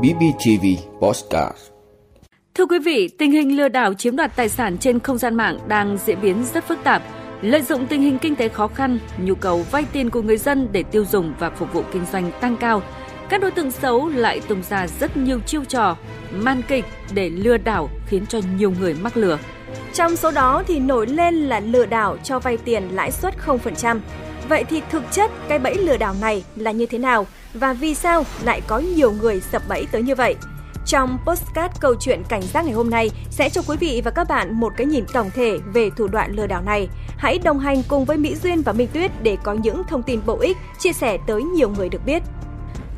BBTV Postcard Thưa quý vị, tình hình lừa đảo chiếm đoạt tài sản trên không gian mạng đang diễn biến rất phức tạp. Lợi dụng tình hình kinh tế khó khăn, nhu cầu vay tiền của người dân để tiêu dùng và phục vụ kinh doanh tăng cao, các đối tượng xấu lại tung ra rất nhiều chiêu trò, man kịch để lừa đảo khiến cho nhiều người mắc lừa. Trong số đó thì nổi lên là lừa đảo cho vay tiền lãi suất 0%. Vậy thì thực chất cái bẫy lừa đảo này là như thế nào và vì sao lại có nhiều người sập bẫy tới như vậy? Trong postcard câu chuyện cảnh giác ngày hôm nay sẽ cho quý vị và các bạn một cái nhìn tổng thể về thủ đoạn lừa đảo này. Hãy đồng hành cùng với Mỹ Duyên và Minh Tuyết để có những thông tin bổ ích chia sẻ tới nhiều người được biết.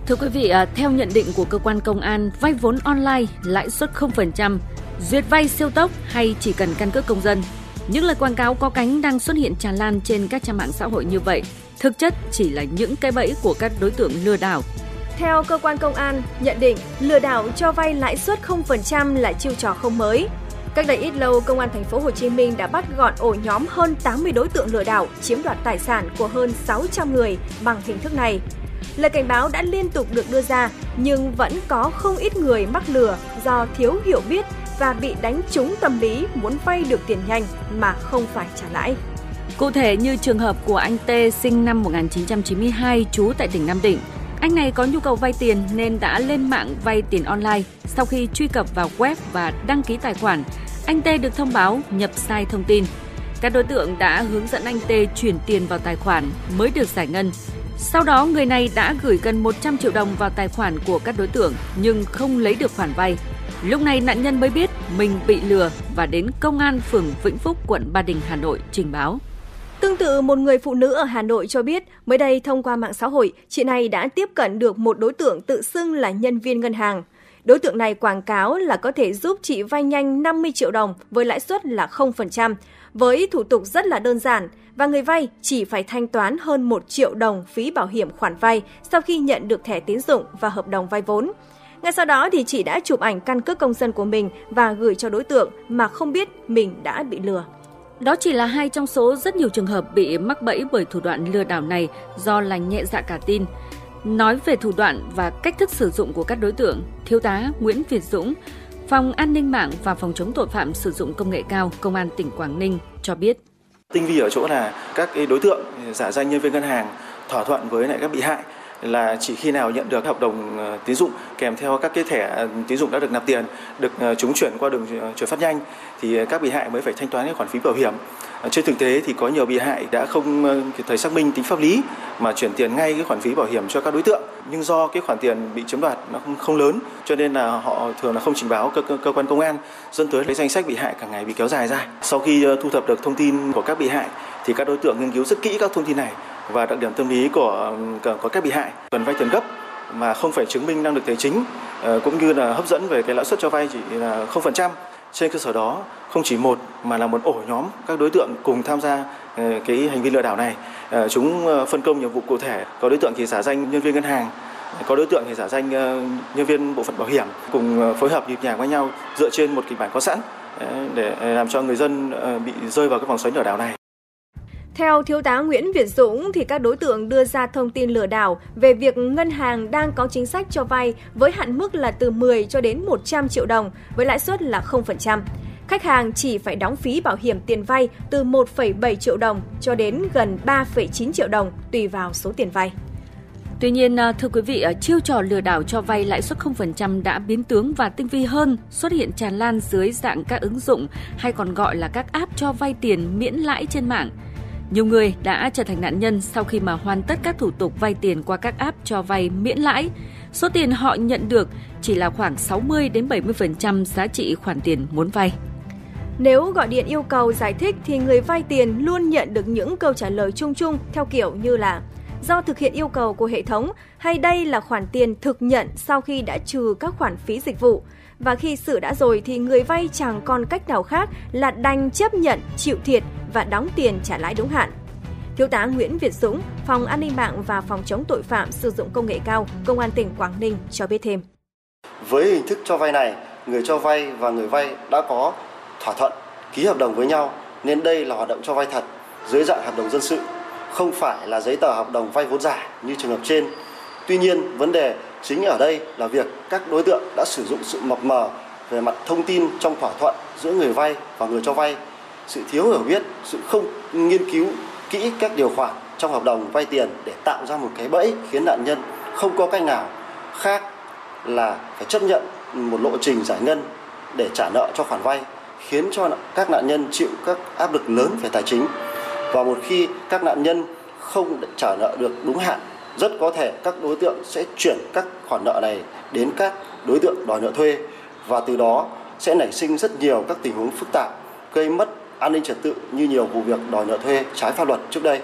Thưa quý vị, à, theo nhận định của cơ quan công an, vay vốn online lãi suất 0%, duyệt vay siêu tốc hay chỉ cần căn cước công dân. Những lời quảng cáo có cánh đang xuất hiện tràn lan trên các trang mạng xã hội như vậy, thực chất chỉ là những cái bẫy của các đối tượng lừa đảo theo cơ quan công an, nhận định lừa đảo cho vay lãi suất 0% là chiêu trò không mới. Cách đây ít lâu, công an thành phố Hồ Chí Minh đã bắt gọn ổ nhóm hơn 80 đối tượng lừa đảo chiếm đoạt tài sản của hơn 600 người bằng hình thức này. Lời cảnh báo đã liên tục được đưa ra, nhưng vẫn có không ít người mắc lừa do thiếu hiểu biết và bị đánh trúng tâm lý muốn vay được tiền nhanh mà không phải trả lãi. Cụ thể như trường hợp của anh T sinh năm 1992 trú tại tỉnh Nam Định, anh này có nhu cầu vay tiền nên đã lên mạng vay tiền online. Sau khi truy cập vào web và đăng ký tài khoản, anh T được thông báo nhập sai thông tin. Các đối tượng đã hướng dẫn anh T chuyển tiền vào tài khoản mới được giải ngân. Sau đó người này đã gửi gần 100 triệu đồng vào tài khoản của các đối tượng nhưng không lấy được khoản vay. Lúc này nạn nhân mới biết mình bị lừa và đến công an phường Vĩnh Phúc, quận Ba Đình, Hà Nội trình báo. Tương tự, một người phụ nữ ở Hà Nội cho biết, mới đây thông qua mạng xã hội, chị này đã tiếp cận được một đối tượng tự xưng là nhân viên ngân hàng. Đối tượng này quảng cáo là có thể giúp chị vay nhanh 50 triệu đồng với lãi suất là 0%, với thủ tục rất là đơn giản và người vay chỉ phải thanh toán hơn 1 triệu đồng phí bảo hiểm khoản vay sau khi nhận được thẻ tín dụng và hợp đồng vay vốn. Ngay sau đó thì chị đã chụp ảnh căn cước công dân của mình và gửi cho đối tượng mà không biết mình đã bị lừa. Đó chỉ là hai trong số rất nhiều trường hợp bị mắc bẫy bởi thủ đoạn lừa đảo này do là nhẹ dạ cả tin. Nói về thủ đoạn và cách thức sử dụng của các đối tượng, Thiếu tá Nguyễn Việt Dũng, Phòng An ninh mạng và Phòng chống tội phạm sử dụng công nghệ cao, Công an tỉnh Quảng Ninh cho biết. Tinh vi ở chỗ là các đối tượng giả danh nhân viên ngân hàng thỏa thuận với lại các bị hại là chỉ khi nào nhận được hợp đồng ờ, tín dụng kèm theo các cái thẻ ờ, tín dụng đã được nạp tiền được ờ, chúng chuyển qua đường chuyển phát nhanh thì các bị hại mới phải thanh toán cái khoản phí bảo hiểm. Ờ, trên thực tế thì có nhiều bị hại đã không kịp thời xác minh tính pháp lý mà chuyển tiền ngay cái khoản phí bảo hiểm cho các đối tượng nhưng do cái khoản tiền bị chiếm đoạt nó không, không lớn cho nên là họ thường là không trình báo cơ, cơ, cơ quan công an dẫn tới lấy danh sách bị hại càng ngày bị kéo dài ra. Sau khi thu thập được thông tin của các bị hại thì các đối tượng nghiên cứu rất kỹ các thông tin này và đặc điểm tâm lý của của các bị hại cần vay tiền gấp mà không phải chứng minh năng lực tài chính ờ, cũng như là hấp dẫn về cái lãi suất cho vay chỉ là 0%. Trên cơ sở đó không chỉ một mà là một ổ nhóm các đối tượng cùng tham gia ờ, cái hành vi lừa đảo này. Ờ, chúng ờ, phân công nhiệm vụ cụ thể, có đối tượng thì giả danh nhân viên ngân hàng, có đối tượng thì giả danh nhân viên bộ phận bảo hiểm cùng phối hợp nhịp nhàng với nhau dựa trên một kịch bản có sẵn để làm cho người dân bị rơi vào cái vòng xoáy lừa đảo này. Theo Thiếu tá Nguyễn Việt Dũng thì các đối tượng đưa ra thông tin lừa đảo về việc ngân hàng đang có chính sách cho vay với hạn mức là từ 10 cho đến 100 triệu đồng với lãi suất là 0%. Khách hàng chỉ phải đóng phí bảo hiểm tiền vay từ 1,7 triệu đồng cho đến gần 3,9 triệu đồng tùy vào số tiền vay. Tuy nhiên, à, thưa quý vị, à, chiêu trò lừa đảo cho vay lãi suất 0% đã biến tướng và tinh vi hơn, xuất hiện tràn lan dưới dạng các ứng dụng hay còn gọi là các app cho vay tiền miễn lãi trên mạng – nhiều người đã trở thành nạn nhân sau khi mà hoàn tất các thủ tục vay tiền qua các app cho vay miễn lãi. Số tiền họ nhận được chỉ là khoảng 60 đến 70% giá trị khoản tiền muốn vay. Nếu gọi điện yêu cầu giải thích thì người vay tiền luôn nhận được những câu trả lời chung chung theo kiểu như là do thực hiện yêu cầu của hệ thống hay đây là khoản tiền thực nhận sau khi đã trừ các khoản phí dịch vụ. Và khi xử đã rồi thì người vay chẳng còn cách nào khác là đành chấp nhận chịu thiệt và đóng tiền trả lãi đúng hạn. Thiếu tá Nguyễn Việt Dũng, Phòng An ninh mạng và Phòng chống tội phạm sử dụng công nghệ cao, Công an tỉnh Quảng Ninh cho biết thêm. Với hình thức cho vay này, người cho vay và người vay đã có thỏa thuận, ký hợp đồng với nhau nên đây là hoạt động cho vay thật dưới dạng hợp đồng dân sự, không phải là giấy tờ hợp đồng vay vốn giả như trường hợp trên. Tuy nhiên, vấn đề chính ở đây là việc các đối tượng đã sử dụng sự mập mờ về mặt thông tin trong thỏa thuận giữa người vay và người cho vay, sự thiếu hiểu biết, sự không nghiên cứu kỹ các điều khoản trong hợp đồng vay tiền để tạo ra một cái bẫy khiến nạn nhân không có cách nào khác là phải chấp nhận một lộ trình giải ngân để trả nợ cho khoản vay khiến cho các nạn nhân chịu các áp lực lớn về tài chính và một khi các nạn nhân không trả nợ được đúng hạn rất có thể các đối tượng sẽ chuyển các khoản nợ này đến các đối tượng đòi nợ thuê và từ đó sẽ nảy sinh rất nhiều các tình huống phức tạp gây mất an ninh trật tự như nhiều vụ việc đòi nợ thuê trái pháp luật trước đây.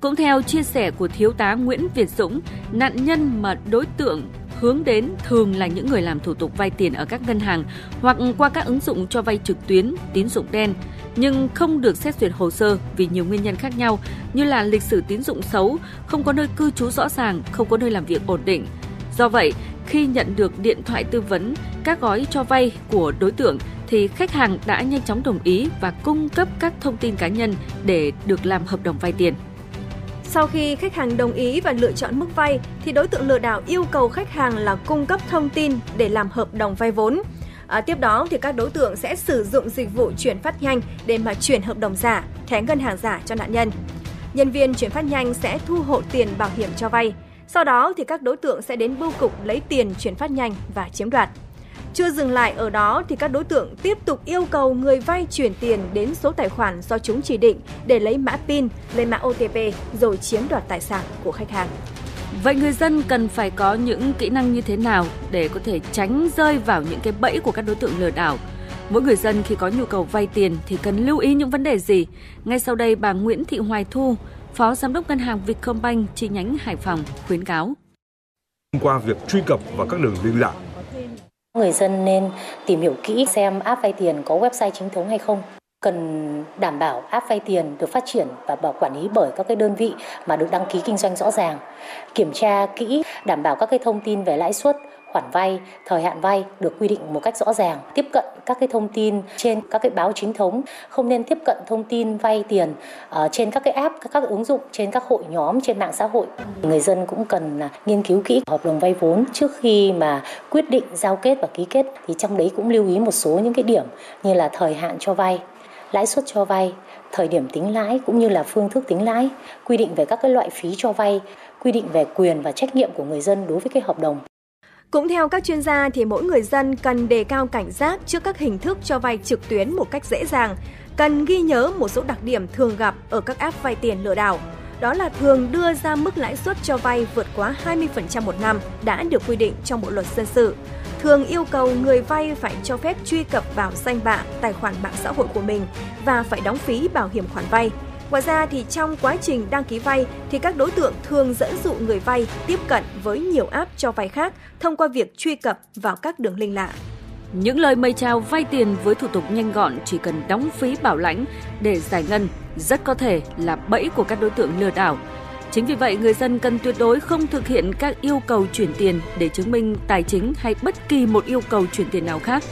Cũng theo chia sẻ của thiếu tá Nguyễn Việt Dũng, nạn nhân mà đối tượng hướng đến thường là những người làm thủ tục vay tiền ở các ngân hàng hoặc qua các ứng dụng cho vay trực tuyến, tín dụng đen, nhưng không được xét duyệt hồ sơ vì nhiều nguyên nhân khác nhau như là lịch sử tín dụng xấu, không có nơi cư trú rõ ràng, không có nơi làm việc ổn định. Do vậy, khi nhận được điện thoại tư vấn các gói cho vay của đối tượng thì khách hàng đã nhanh chóng đồng ý và cung cấp các thông tin cá nhân để được làm hợp đồng vay tiền. Sau khi khách hàng đồng ý và lựa chọn mức vay thì đối tượng lừa đảo yêu cầu khách hàng là cung cấp thông tin để làm hợp đồng vay vốn. À, tiếp đó thì các đối tượng sẽ sử dụng dịch vụ chuyển phát nhanh để mà chuyển hợp đồng giả, thẻ ngân hàng giả cho nạn nhân. Nhân viên chuyển phát nhanh sẽ thu hộ tiền bảo hiểm cho vay. Sau đó thì các đối tượng sẽ đến bưu cục lấy tiền chuyển phát nhanh và chiếm đoạt. Chưa dừng lại ở đó thì các đối tượng tiếp tục yêu cầu người vay chuyển tiền đến số tài khoản do chúng chỉ định để lấy mã PIN, lấy mã OTP rồi chiếm đoạt tài sản của khách hàng. Vậy người dân cần phải có những kỹ năng như thế nào để có thể tránh rơi vào những cái bẫy của các đối tượng lừa đảo? Mỗi người dân khi có nhu cầu vay tiền thì cần lưu ý những vấn đề gì? Ngay sau đây bà Nguyễn Thị Hoài Thu, Phó Giám đốc Ngân hàng Vietcombank chi nhánh Hải Phòng khuyến cáo. Qua việc truy cập vào các đường liên lạc Người dân nên tìm hiểu kỹ xem app vay tiền có website chính thống hay không. Cần đảm bảo app vay tiền được phát triển và bảo quản lý bởi các cái đơn vị mà được đăng ký kinh doanh rõ ràng. Kiểm tra kỹ, đảm bảo các cái thông tin về lãi suất khoản vay, thời hạn vay được quy định một cách rõ ràng, tiếp cận các cái thông tin trên các cái báo chính thống, không nên tiếp cận thông tin vay tiền uh, trên các cái app, các, các ứng dụng trên các hội nhóm trên mạng xã hội. Người dân cũng cần là nghiên cứu kỹ hợp đồng vay vốn trước khi mà quyết định giao kết và ký kết thì trong đấy cũng lưu ý một số những cái điểm như là thời hạn cho vay, lãi suất cho vay, thời điểm tính lãi cũng như là phương thức tính lãi, quy định về các cái loại phí cho vay, quy định về quyền và trách nhiệm của người dân đối với cái hợp đồng. Cũng theo các chuyên gia thì mỗi người dân cần đề cao cảnh giác trước các hình thức cho vay trực tuyến một cách dễ dàng, cần ghi nhớ một số đặc điểm thường gặp ở các app vay tiền lừa đảo. Đó là thường đưa ra mức lãi suất cho vay vượt quá 20% một năm đã được quy định trong Bộ luật dân sự. Thường yêu cầu người vay phải cho phép truy cập vào danh bạ, tài khoản mạng xã hội của mình và phải đóng phí bảo hiểm khoản vay. Ngoài ra thì trong quá trình đăng ký vay thì các đối tượng thường dẫn dụ người vay tiếp cận với nhiều app cho vay khác thông qua việc truy cập vào các đường link lạ. Những lời mời chào vay tiền với thủ tục nhanh gọn chỉ cần đóng phí bảo lãnh để giải ngân rất có thể là bẫy của các đối tượng lừa đảo. Chính vì vậy, người dân cần tuyệt đối không thực hiện các yêu cầu chuyển tiền để chứng minh tài chính hay bất kỳ một yêu cầu chuyển tiền nào khác.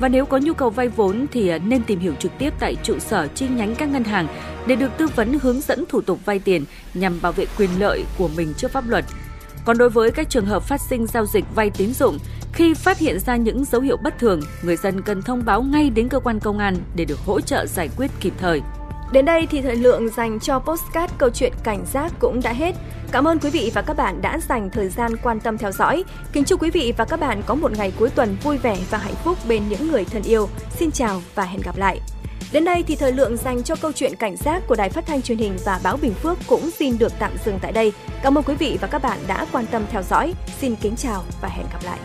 Và nếu có nhu cầu vay vốn thì à, nên tìm hiểu trực tiếp tại trụ sở chi nhánh các ngân hàng để được tư vấn hướng dẫn thủ tục vay tiền nhằm bảo vệ quyền lợi của mình trước pháp luật. Còn đối với các trường hợp phát sinh giao dịch vay tín dụng, khi phát hiện ra những dấu hiệu bất thường, người dân cần thông báo ngay đến cơ quan công an để được hỗ trợ giải quyết kịp thời. Đến đây thì thời lượng dành cho postcard câu chuyện cảnh giác cũng đã hết. Cảm ơn quý vị và các bạn đã dành thời gian quan tâm theo dõi. Kính chúc quý vị và các bạn có một ngày cuối tuần vui vẻ và hạnh phúc bên những người thân yêu. Xin chào và hẹn gặp lại. Đến đây thì thời lượng dành cho câu chuyện cảnh giác của Đài Phát thanh Truyền hình và Báo Bình Phước cũng xin được tạm dừng tại đây. Cảm ơn quý vị và các bạn đã quan tâm theo dõi. Xin kính chào và hẹn gặp lại.